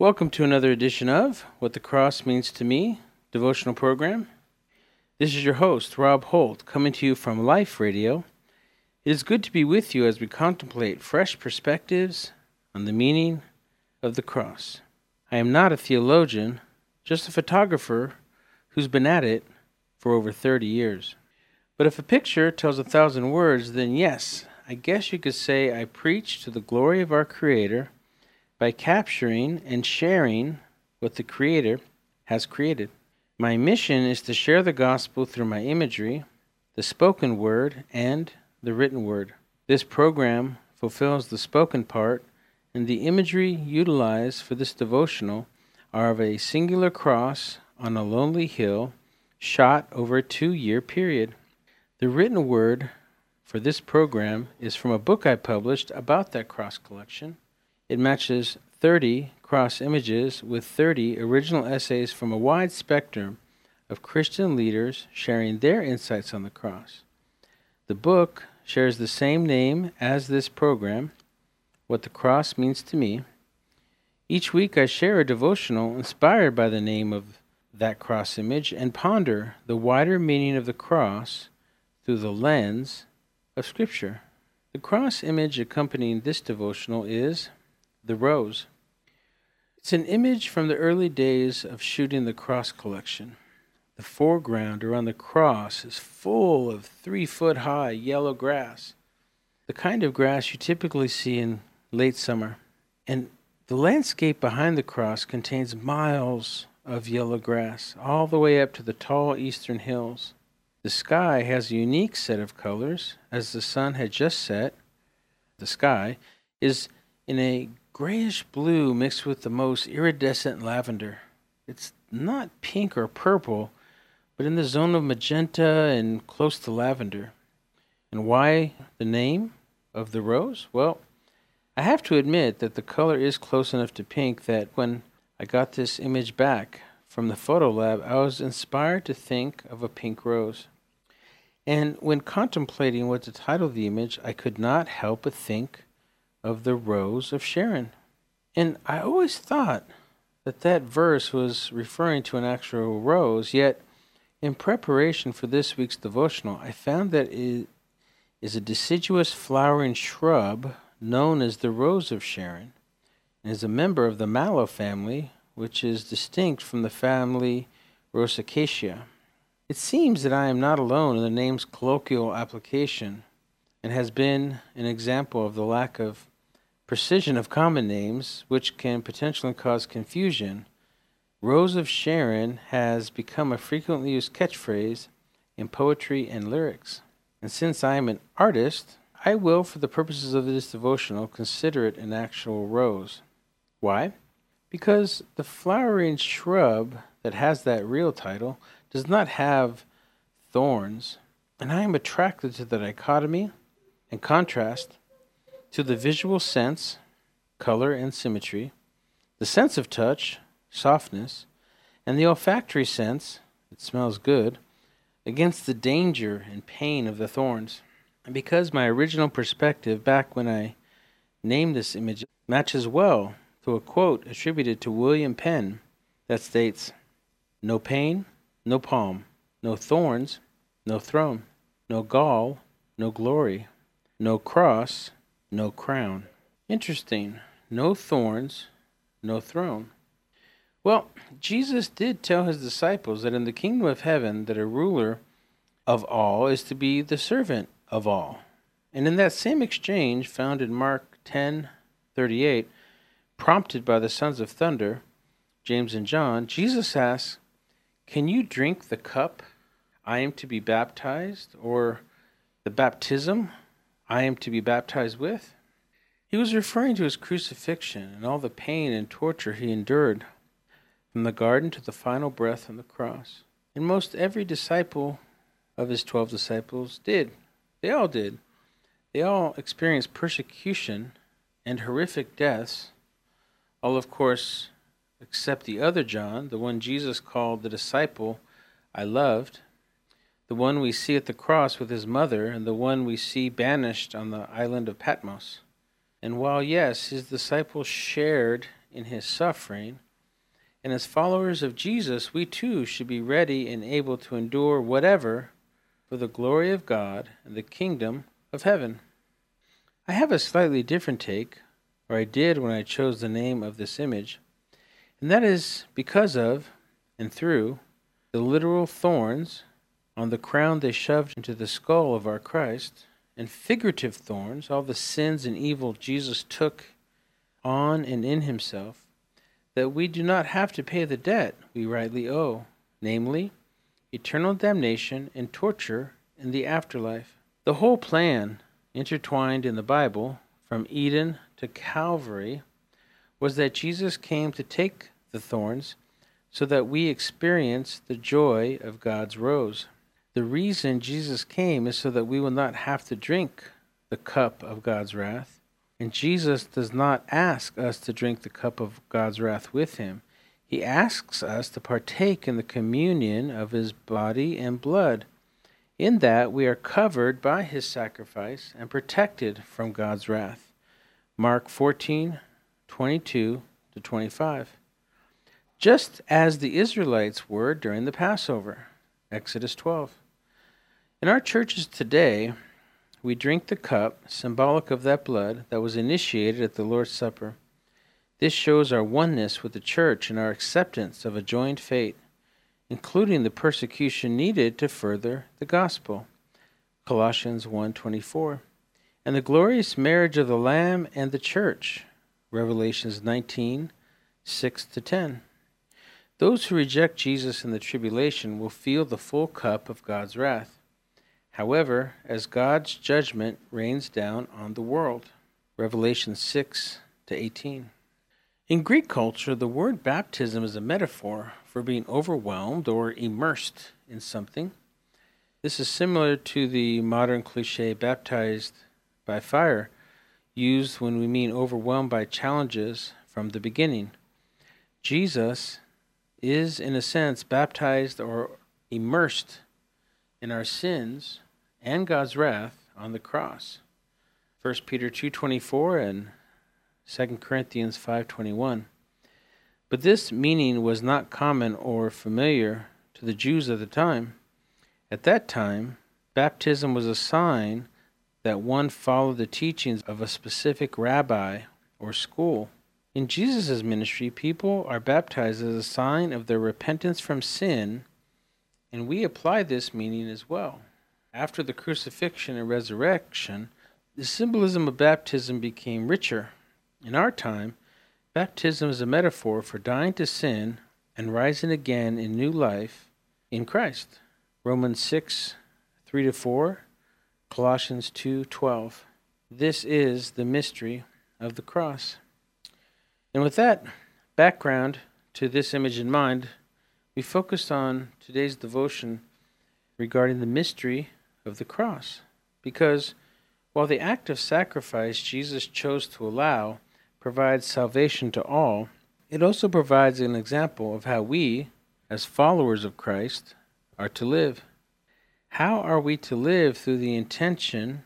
Welcome to another edition of What the Cross Means to Me devotional program. This is your host, Rob Holt, coming to you from Life Radio. It is good to be with you as we contemplate fresh perspectives on the meaning of the cross. I am not a theologian, just a photographer who's been at it for over 30 years. But if a picture tells a thousand words, then yes, I guess you could say I preach to the glory of our Creator by capturing and sharing what the Creator has created. My mission is to share the gospel through my imagery, the spoken word, and the written word. This program fulfills the spoken part, and the imagery utilized for this devotional are of a singular cross on a lonely hill shot over a two year period. The written word for this program is from a book I published about that cross collection. It matches 30 cross images with 30 original essays from a wide spectrum of Christian leaders sharing their insights on the cross. The book shares the same name as this program, What the Cross Means to Me. Each week I share a devotional inspired by the name of that cross image and ponder the wider meaning of the cross through the lens of Scripture. The cross image accompanying this devotional is the rose. It's an image from the early days of shooting the cross collection. The foreground around the cross is full of three foot high yellow grass, the kind of grass you typically see in late summer. And the landscape behind the cross contains miles of yellow grass, all the way up to the tall eastern hills. The sky has a unique set of colors, as the sun had just set. The sky is in a grayish blue mixed with the most iridescent lavender. It's not pink or purple, but in the zone of magenta and close to lavender. And why the name of the rose? Well, I have to admit that the color is close enough to pink that when I got this image back from the photo lab, I was inspired to think of a pink rose. And when contemplating what to title the image, I could not help but think of the Rose of Sharon. And I always thought that that verse was referring to an actual rose, yet in preparation for this week's devotional, I found that it is a deciduous flowering shrub known as the Rose of Sharon and is a member of the mallow family, which is distinct from the family Rosaceae. It seems that I am not alone in the name's colloquial application and has been an example of the lack of precision of common names, which can potentially cause confusion Rose of Sharon has become a frequently used catchphrase in poetry and lyrics. And since I am an artist, I will, for the purposes of this devotional, consider it an actual rose. Why? Because the flowering shrub that has that real title does not have thorns, and I am attracted to the dichotomy and contrast, to the visual sense, color, and symmetry, the sense of touch, softness, and the olfactory sense, it smells good, against the danger and pain of the thorns. And because my original perspective back when I named this image matches well to a quote attributed to William Penn that states, No pain, no palm, no thorns, no throne, no gall, no glory, no cross, no crown. Interesting. No thorns, no throne. Well, Jesus did tell his disciples that in the kingdom of heaven that a ruler of all is to be the servant of all. And in that same exchange found in Mark 10:38, prompted by the sons of thunder, James and John, Jesus asks, "Can you drink the cup I am to be baptized or the baptism I am to be baptized with?" He was referring to his crucifixion and all the pain and torture he endured from the garden to the final breath on the cross. And most every disciple of his twelve disciples did. They all did. They all experienced persecution and horrific deaths. All, of course, except the other John, the one Jesus called the disciple I loved, the one we see at the cross with his mother, and the one we see banished on the island of Patmos. And while, yes, his disciples shared in his suffering. And as followers of Jesus, we too should be ready and able to endure whatever for the glory of God and the kingdom of heaven. I have a slightly different take, or I did when I chose the name of this image, and that is because of and through the literal thorns on the crown they shoved into the skull of our Christ, and figurative thorns, all the sins and evil Jesus took on and in himself, that we do not have to pay the debt we rightly owe, namely, eternal damnation and torture in the afterlife. The whole plan, intertwined in the Bible, from Eden to Calvary, was that Jesus came to take the thorns so that we experience the joy of God's rose. The reason Jesus came is so that we will not have to drink the cup of God's wrath. And Jesus does not ask us to drink the cup of God's wrath with him. He asks us to partake in the communion of his body and blood. In that we are covered by his sacrifice and protected from God's wrath. Mark 14, 22 to 25 just as the Israelites were during the Passover. Exodus 12. In our churches today, we drink the cup, symbolic of that blood that was initiated at the Lord's Supper. This shows our oneness with the church and our acceptance of a joined fate, including the persecution needed to further the gospel. Colossians 1:24. And the glorious marriage of the Lamb and the church. Revelations 19, 6 to 10. Those who reject Jesus in the tribulation will feel the full cup of God's wrath. However, as God's judgment rains down on the world. Revelation 6 to 18. In Greek culture, the word baptism is a metaphor for being overwhelmed or immersed in something. This is similar to the modern cliche baptized by fire, used when we mean overwhelmed by challenges from the beginning. Jesus is, in a sense, baptized or immersed in our sins and God's wrath on the cross. 1 Peter 2:24 and 2 Corinthians 5:21. But this meaning was not common or familiar to the Jews of the time. At that time, baptism was a sign that one followed the teachings of a specific rabbi or school. In Jesus' ministry, people are baptized as a sign of their repentance from sin, and we apply this meaning as well. After the crucifixion and resurrection, the symbolism of baptism became richer. In our time, baptism is a metaphor for dying to sin and rising again in new life in Christ. Romans 6 3 to 4, Colossians 2 12. This is the mystery of the cross. And with that background to this image in mind, we focused on today's devotion regarding the mystery of the cross. Because while the act of sacrifice Jesus chose to allow provides salvation to all, it also provides an example of how we, as followers of Christ, are to live. How are we to live through the intention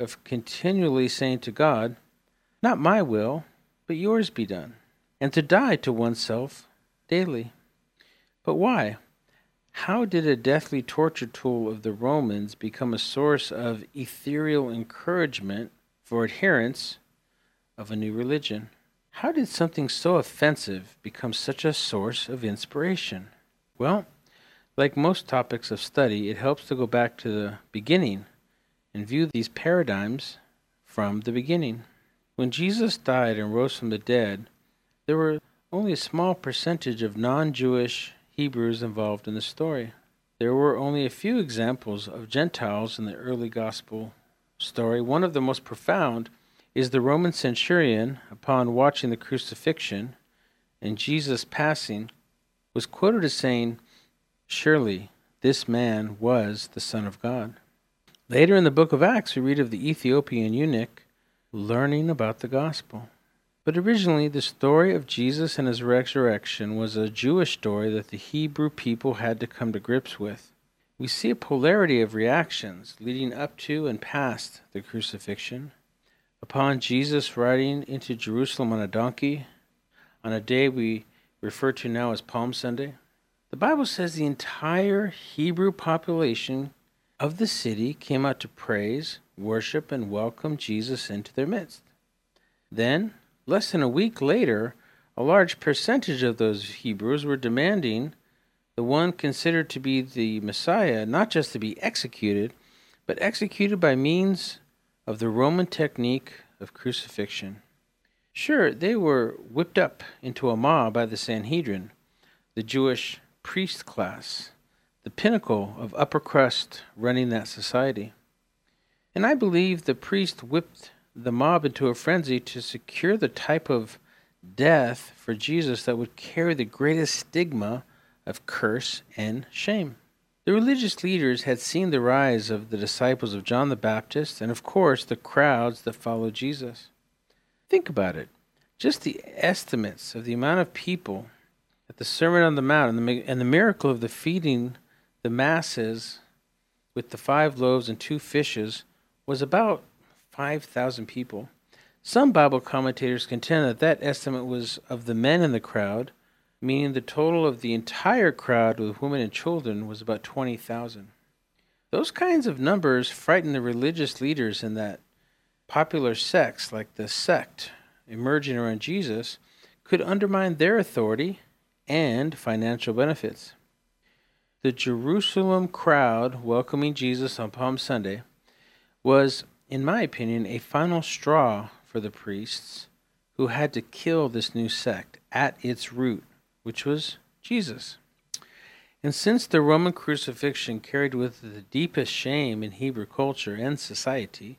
of continually saying to God, Not my will, but yours be done, and to die to oneself daily. But why? How did a deathly torture tool of the Romans become a source of ethereal encouragement for adherents of a new religion? How did something so offensive become such a source of inspiration? Well, like most topics of study, it helps to go back to the beginning and view these paradigms from the beginning. When Jesus died and rose from the dead, there were only a small percentage of non Jewish Hebrews involved in the story. There were only a few examples of Gentiles in the early gospel story. One of the most profound is the Roman centurion, upon watching the crucifixion and Jesus passing, was quoted as saying, Surely this man was the Son of God. Later in the book of Acts, we read of the Ethiopian eunuch learning about the gospel. But originally, the story of Jesus and his resurrection was a Jewish story that the Hebrew people had to come to grips with. We see a polarity of reactions leading up to and past the crucifixion. Upon Jesus riding into Jerusalem on a donkey, on a day we refer to now as Palm Sunday? The Bible says the entire Hebrew population of the city came out to praise, worship, and welcome Jesus into their midst. Then, less than a week later, a large percentage of those Hebrews were demanding the one considered to be the Messiah not just to be executed, but executed by means of the Roman technique of crucifixion. Sure, they were whipped up into a mob by the Sanhedrin, the Jewish priest class, the pinnacle of upper crust running that society. And I believe the priest whipped the mob into a frenzy to secure the type of death for Jesus that would carry the greatest stigma of curse and shame. The religious leaders had seen the rise of the disciples of John the Baptist and, of course, the crowds that followed Jesus. Think about it. Just the estimates of the amount of people at the Sermon on the Mount and the, and the miracle of the feeding the masses with the five loaves and two fishes was about 5,000 people. Some Bible commentators contend that that estimate was of the men in the crowd, meaning the total of the entire crowd with women and children was about 20,000. Those kinds of numbers frighten the religious leaders in that popular sects, like the sect emerging around Jesus, could undermine their authority and financial benefits. The Jerusalem crowd welcoming Jesus on Palm Sunday was, in my opinion, a final straw for the priests who had to kill this new sect at its root, which was Jesus. And since the Roman crucifixion carried with it the deepest shame in Hebrew culture and society,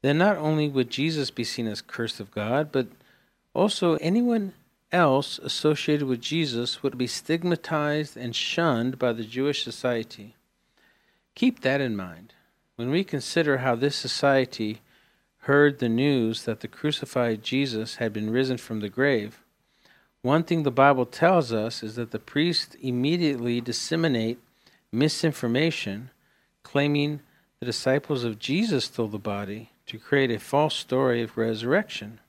then not only would Jesus be seen as cursed of God, but also anyone else associated with Jesus would be stigmatized and shunned by the Jewish society. Keep that in mind when we consider how this society heard the news that the crucified Jesus had been risen from the grave. One thing the Bible tells us is that the priests immediately disseminate misinformation claiming the disciples of Jesus stole the body to create a false story of resurrection.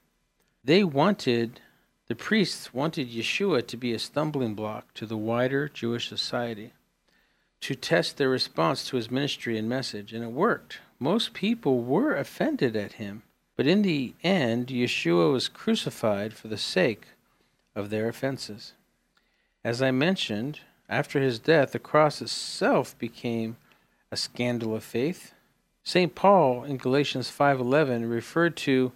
They wanted the priests wanted Yeshua to be a stumbling block to the wider Jewish society, to test their response to his ministry and message, and it worked. Most people were offended at him, but in the end, Yeshua was crucified for the sake of their offenses. As I mentioned, after his death, the cross itself became a scandal of faith. St. Paul in Galatians 5:11 referred to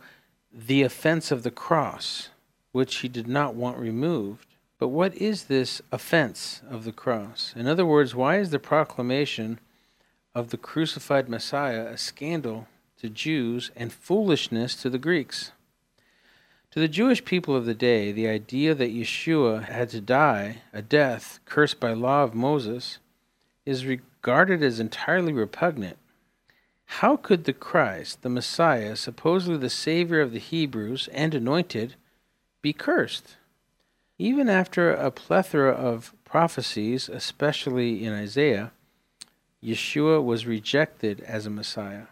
the offense of the cross which he did not want removed. But what is this offense of the cross? In other words, why is the proclamation of the crucified Messiah a scandal to Jews and foolishness to the Greeks? To the Jewish people of the day, the idea that Yeshua had to die a death cursed by law of Moses is regarded as entirely repugnant. How could the Christ, the Messiah, supposedly the Savior of the Hebrews and anointed, be cursed. Even after a plethora of prophecies, especially in Isaiah, Yeshua was rejected as a Messiah.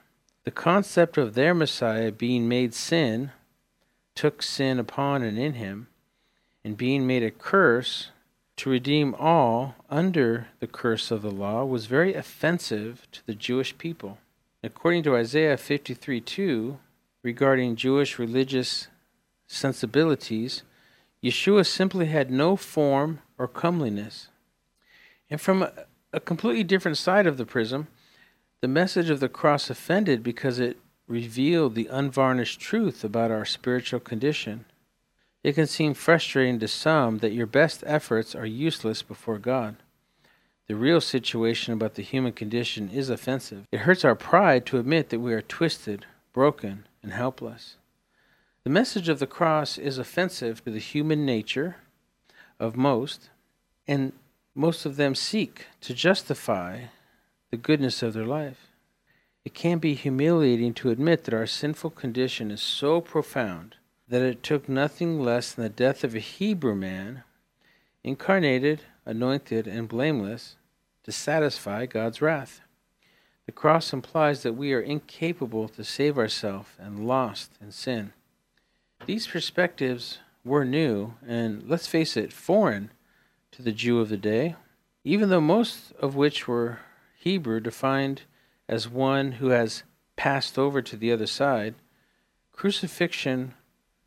The concept of their Messiah being made sin took sin upon and in him, and being made a curse to redeem all under the curse of the law was very offensive to the Jewish people. According to Isaiah 53 2, regarding Jewish religious sensibilities, Yeshua simply had no form or comeliness. And from a, a, completely different side of the prism, the message of the cross offended because it revealed the unvarnished truth about our spiritual condition. It can seem frustrating to some that your best efforts are useless before God. The real situation about the human condition is offensive. It hurts our pride to admit that we are twisted, broken, and helpless. The message of the cross is offensive to the human nature of most, and most of them seek to justify the goodness of their life. It can be humiliating to admit that our sinful condition is so profound that it took nothing less than the death of a Hebrew man, incarnated, anointed, and blameless, to satisfy God's wrath. The cross implies that we are incapable to save ourselves and lost in sin. These perspectives were new and, let's face it, foreign to the Jew of the day, even though most of which were Hebrew, defined as one who has passed over to the other side. Crucifixion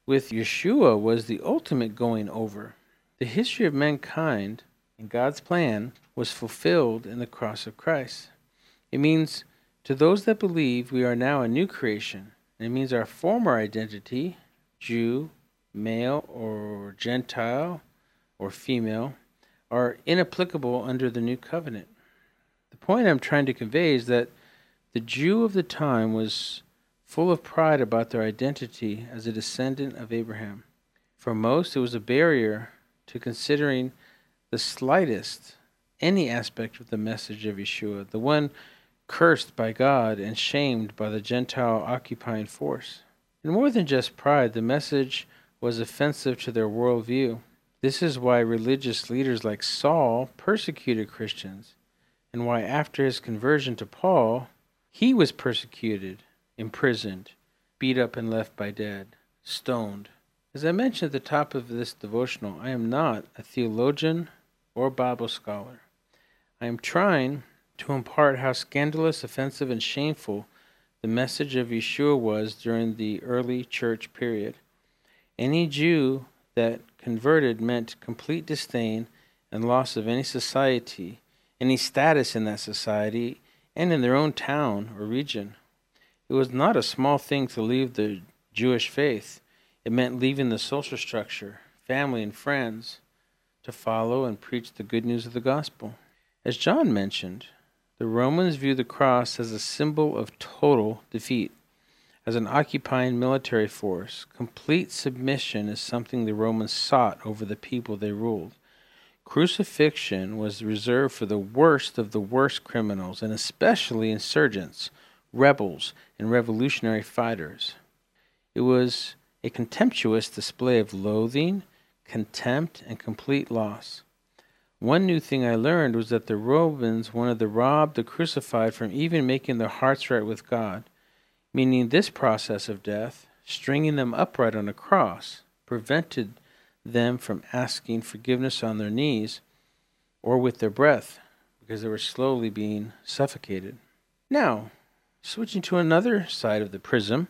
with Yeshua was the ultimate going over. The history of mankind and God's plan was fulfilled in the cross of Christ. It means to those that believe we are now a new creation, it means our former identity, Jew, male or Gentile or female, are inapplicable under the new covenant. The point I'm trying to convey is that the Jew of the time was full of pride about their identity as a descendant of Abraham. For most, it was a barrier to considering the slightest any aspect of the message of Yeshua, the one cursed by God and shamed by the Gentile occupying force. And more than just pride, the message was offensive to their worldview. This is why religious leaders like Saul persecuted Christians, and why after his conversion to Paul, he was persecuted, imprisoned, beat up, and left by dead, stoned. As I mentioned at the top of this devotional, I am not a theologian or Bible scholar. I am trying to impart how scandalous, offensive, and shameful the message of Yeshua was during the early church period. Any Jew that converted meant complete disdain and loss of any society, any status in that society, and in their own town or region. It was not a small thing to leave the Jewish faith. It meant leaving the social structure, family, and friends to follow and preach the good news of the gospel. As John mentioned, the Romans view the cross as a symbol of total defeat. As an occupying military force, complete submission is something the Romans sought over the people they ruled. Crucifixion was reserved for the worst of the worst criminals, and especially insurgents, rebels, and revolutionary fighters. It was a contemptuous display of loathing, contempt, and complete loss. One new thing I learned was that the Romans wanted to rob the crucified from even making their hearts right with God, meaning this process of death, stringing them upright on a cross, prevented them from asking forgiveness on their knees or with their breath because they were slowly being suffocated. Now, switching to another side of the prism,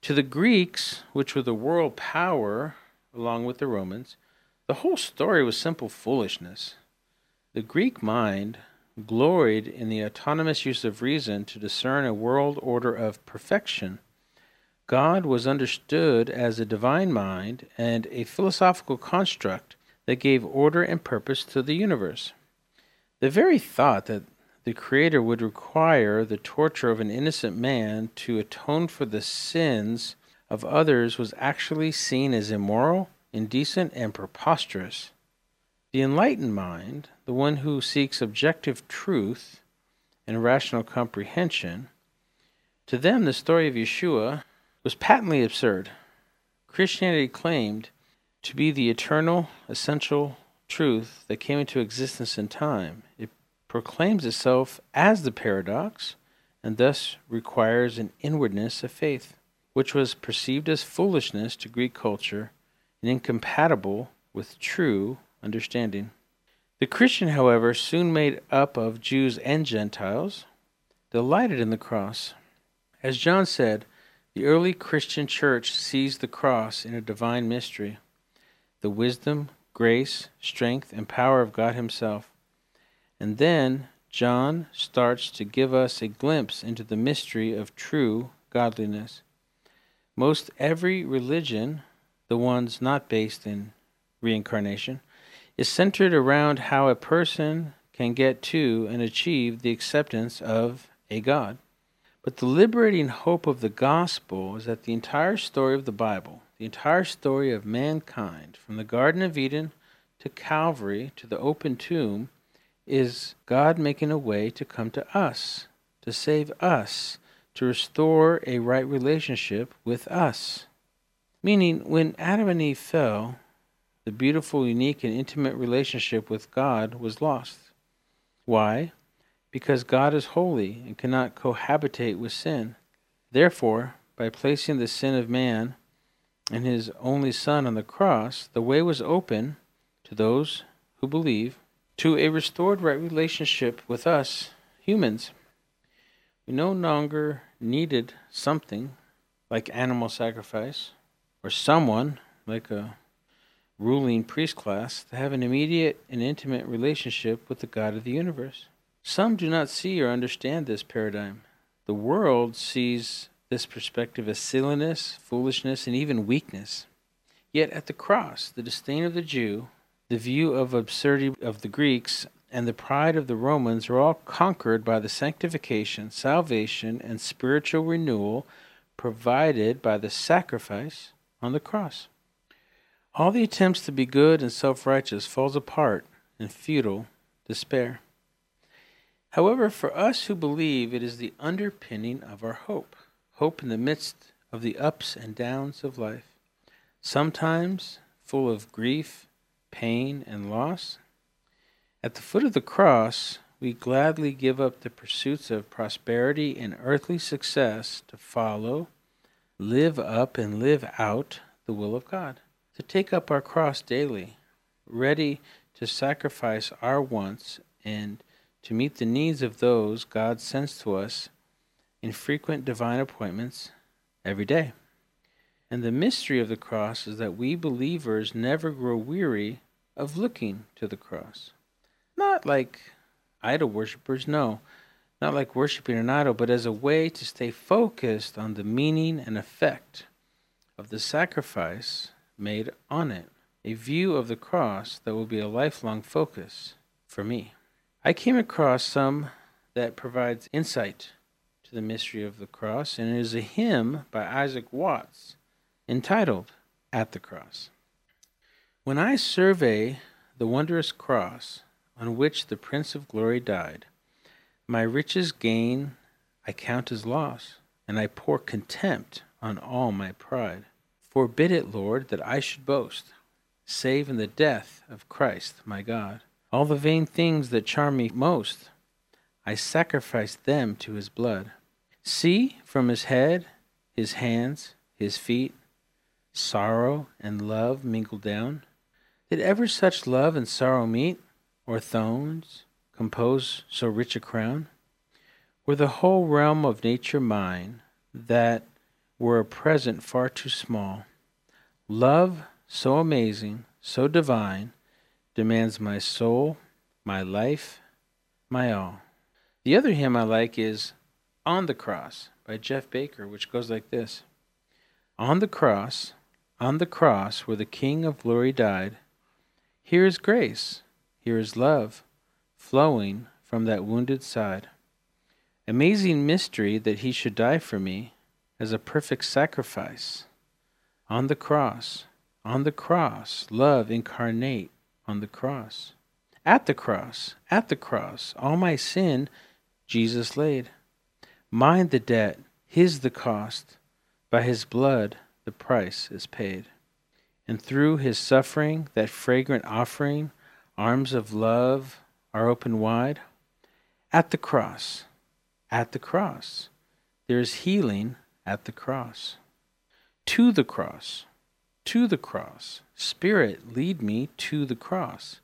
to the Greeks, which were the world power along with the Romans, the whole story was simple foolishness. The Greek mind gloried in the autonomous use of reason to discern a world order of perfection God was understood as a divine mind and a philosophical construct that gave order and purpose to the universe. The very thought that the Creator would require the torture of an innocent man to atone for the sins of others was actually seen as immoral, indecent, and preposterous. The enlightened mind, the one who seeks objective truth and rational comprehension, to them the story of Yeshua was patently absurd. Christianity claimed to be the eternal, essential truth that came into existence in time. It proclaims itself as the paradox and thus requires an inwardness of faith, which was perceived as foolishness to Greek culture and incompatible with true understanding. The Christian, however, soon made up of Jews and Gentiles, delighted in the cross. As John said, the early Christian church sees the cross in a divine mystery, the wisdom, grace, strength, and power of God Himself. And then John starts to give us a glimpse into the mystery of true godliness. Most every religion, the ones not based in reincarnation, is centered around how a person can get to and achieve the acceptance of a God. But the liberating hope of the gospel is that the entire story of the Bible, the entire story of mankind, from the Garden of Eden to Calvary to the open tomb, is God making a way to come to us, to save us, to restore a right relationship with us. Meaning, when Adam and Eve fell, the beautiful, unique, and intimate relationship with God was lost. Why? because God is holy and cannot cohabitate with sin. Therefore, by placing the sin of man and his only Son on the cross, the way was open to those who believe to a restored right relationship with us humans. We no longer needed something like animal sacrifice or someone like a ruling priest class to have an immediate and intimate relationship with the God of the universe. Some do not see or understand this paradigm. The world sees this perspective as silliness, foolishness, and even weakness. Yet at the cross, the disdain of the Jew, the view of absurdity of the Greeks, and the pride of the Romans are all conquered by the sanctification, salvation, and spiritual renewal provided by the sacrifice on the cross. All the attempts to be good and self-righteous falls apart in futile despair. However, for us who believe, it is the underpinning of our hope hope in the midst of the ups and downs of life, sometimes full of grief, pain, and loss. At the foot of the cross, we gladly give up the pursuits of prosperity and earthly success to follow, live up, and live out the will of God, to take up our cross daily, ready to sacrifice our wants and to meet the needs of those God sends to us in frequent divine appointments every day. And the mystery of the cross is that we believers never grow weary of looking to the cross. Not like idol worshippers, no, not like worshiping an idol, but as a way to stay focused on the meaning and effect of the sacrifice made on it. A view of the cross that will be a lifelong focus for me. I came across some that provides insight to the mystery of the cross, and it is a hymn by Isaac Watts entitled At the Cross. When I survey the wondrous cross on which the Prince of Glory died, my riches gain I count as loss, and I pour contempt on all my pride. Forbid it, Lord, that I should boast, save in the death of Christ my God. All the vain things that charm me most, I sacrifice them to his blood. See from his head, his hands, his feet, sorrow and love mingle down. Did ever such love and sorrow meet, or thorns compose so rich a crown? Were the whole realm of nature mine, that were a present far too small, love so amazing, so divine, demands my soul, my life, my all. The other hymn I like is on the Cross by Jeff Baker, which goes like this On the cross, on the cross where the King of glory died, here is grace, here is love, flowing from that wounded side. Amazing mystery that he should die for me as a perfect sacrifice. On the cross, on the cross, love incarnate on the cross. At the cross, at the cross, all my sin Jesus laid. Mine the debt, his the cost. By his blood the price is paid. And through his suffering, that fragrant offering, arms of love are open wide. At the cross, at the cross, there is healing at the cross. To the cross, to the cross. Spirit, lead me to the cross.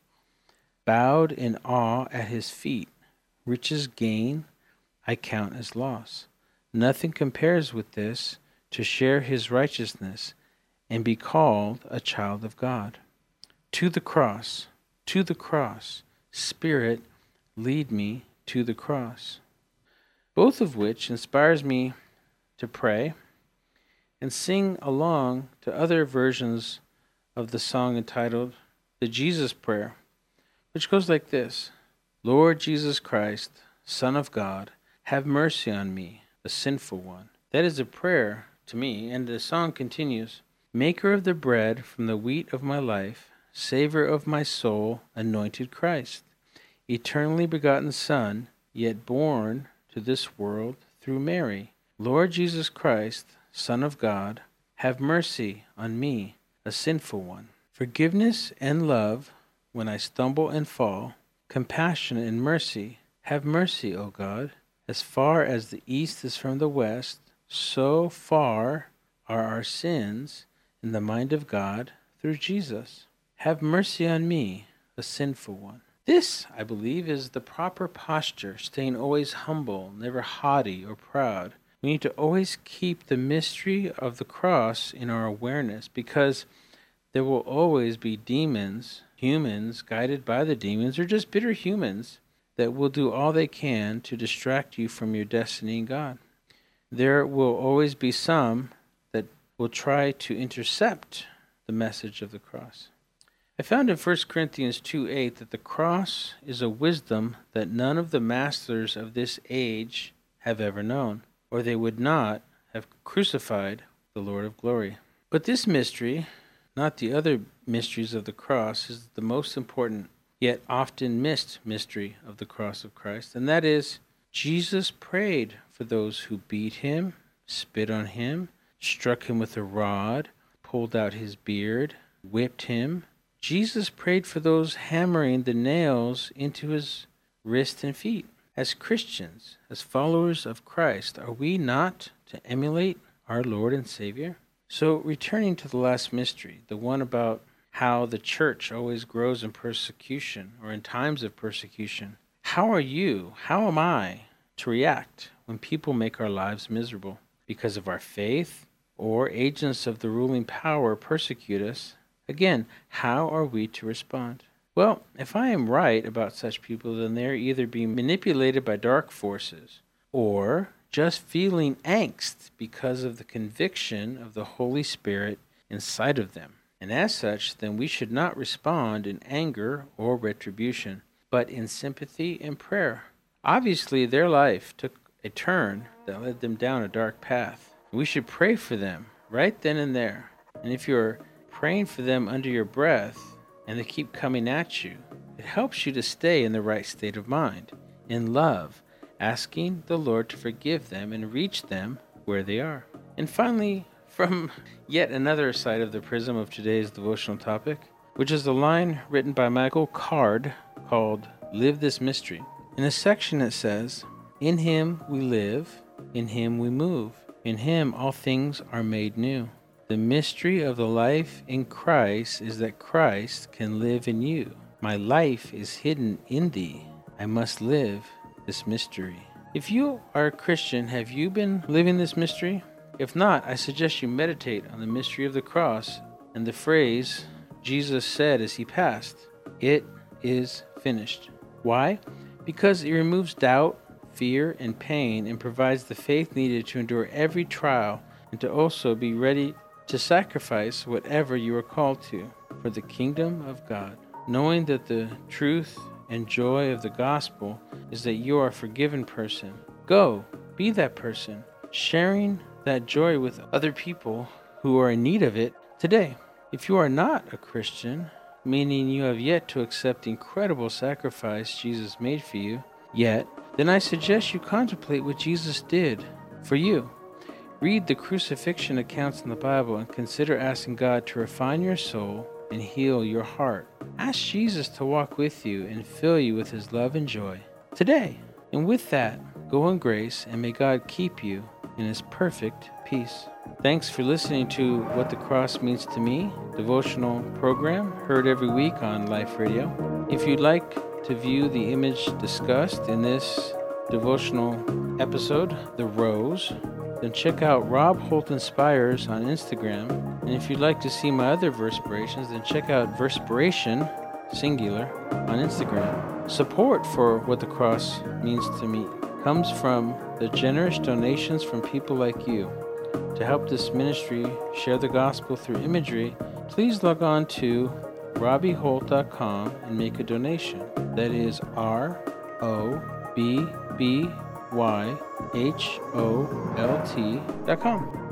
Bowed in awe at his feet, riches gain I count as loss. Nothing compares with this to share his righteousness and be called a child of God. To the cross, to the cross, Spirit, lead me to the cross. Both of which inspires me to pray and sing along to other versions of the song entitled The Jesus Prayer, which goes like this Lord Jesus Christ, Son of God, have mercy on me, a sinful one. That is a prayer to me, and the song continues Maker of the bread from the wheat of my life, Savior of my soul, anointed Christ, eternally begotten Son, yet born to this world through Mary. Lord Jesus Christ, Son of God, have mercy on me, a sinful one. Forgiveness and love when I stumble and fall, compassion and mercy, have mercy, O God. As far as the east is from the west, so far are our sins in the mind of God through Jesus. Have mercy on me, a sinful one. This, I believe, is the proper posture, staying always humble, never haughty or proud. We need to always keep the mystery of the cross in our awareness because there will always be demons, humans guided by the demons, or just bitter humans that will do all they can to distract you from your destiny in God. There will always be some that will try to intercept the message of the cross. I found in 1 Corinthians 2 8 that the cross is a wisdom that none of the masters of this age have ever known, or they would not have crucified the Lord of glory. But this mystery, not the other mysteries of the cross, is the most important yet often missed mystery of the cross of Christ, and that is Jesus prayed for those who beat him, spit on him, struck him with a rod, pulled out his beard, whipped him, Jesus prayed for those hammering the nails into his wrists and feet. As Christians, as followers of Christ, are we not to emulate our Lord and Savior? So, returning to the last mystery, the one about how the church always grows in persecution or in times of persecution, how are you, how am I to react when people make our lives miserable because of our faith or agents of the ruling power persecute us Again, how are we to respond? Well, if I am right about such people, then they are either being manipulated by dark forces or just feeling angst because of the conviction of the Holy Spirit inside of them. And as such, then we should not respond in anger or retribution, but in sympathy and prayer. Obviously, their life took a turn that led them down a dark path. We should pray for them right then and there. And if you're praying for them under your breath and they keep coming at you, it helps you to stay in the right state of mind, in love, asking the Lord to forgive them and reach them where they are. And finally, from yet another side of the prism of today's devotional topic, which is a line written by Michael Card called Live This Mystery. In a section it says, In him we live, in him we move, in him all things are made new. The mystery of the life in Christ is that Christ can live in you. My life is hidden in thee. I must live this mystery. If you are a Christian, have you been living this mystery? If not, I suggest you meditate on the mystery of the cross and the phrase Jesus said as he passed It is finished. Why? Because it removes doubt, fear, and pain and provides the faith needed to endure every trial and to also be ready to sacrifice whatever you are called to for the kingdom of God, knowing that the truth and joy of the gospel is that you are a forgiven person. Go, be that person, sharing that joy with other people who are in need of it today. If you are not a Christian, meaning you have yet to accept the incredible sacrifice Jesus made for you, yet, then I suggest you contemplate what Jesus did for you Read the crucifixion accounts in the Bible and consider asking God to refine your soul and heal your heart. Ask Jesus to walk with you and fill you with his love and joy today. And with that, go in grace and may God keep you in his perfect peace. Thanks for listening to What the Cross Means to Me devotional program heard every week on Life Radio. If you'd like to view the image discussed in this devotional episode, The Rose, then check out Rob Holt Inspires on Instagram. And if you'd like to see my other Verspirations, then check out Verspiration, singular, on Instagram. Support for what the cross means to me comes from the generous donations from people like you. To help this ministry share the gospel through imagery, please log on to robbyholt.com and make a donation. That is R O B B Y H O L T dot com.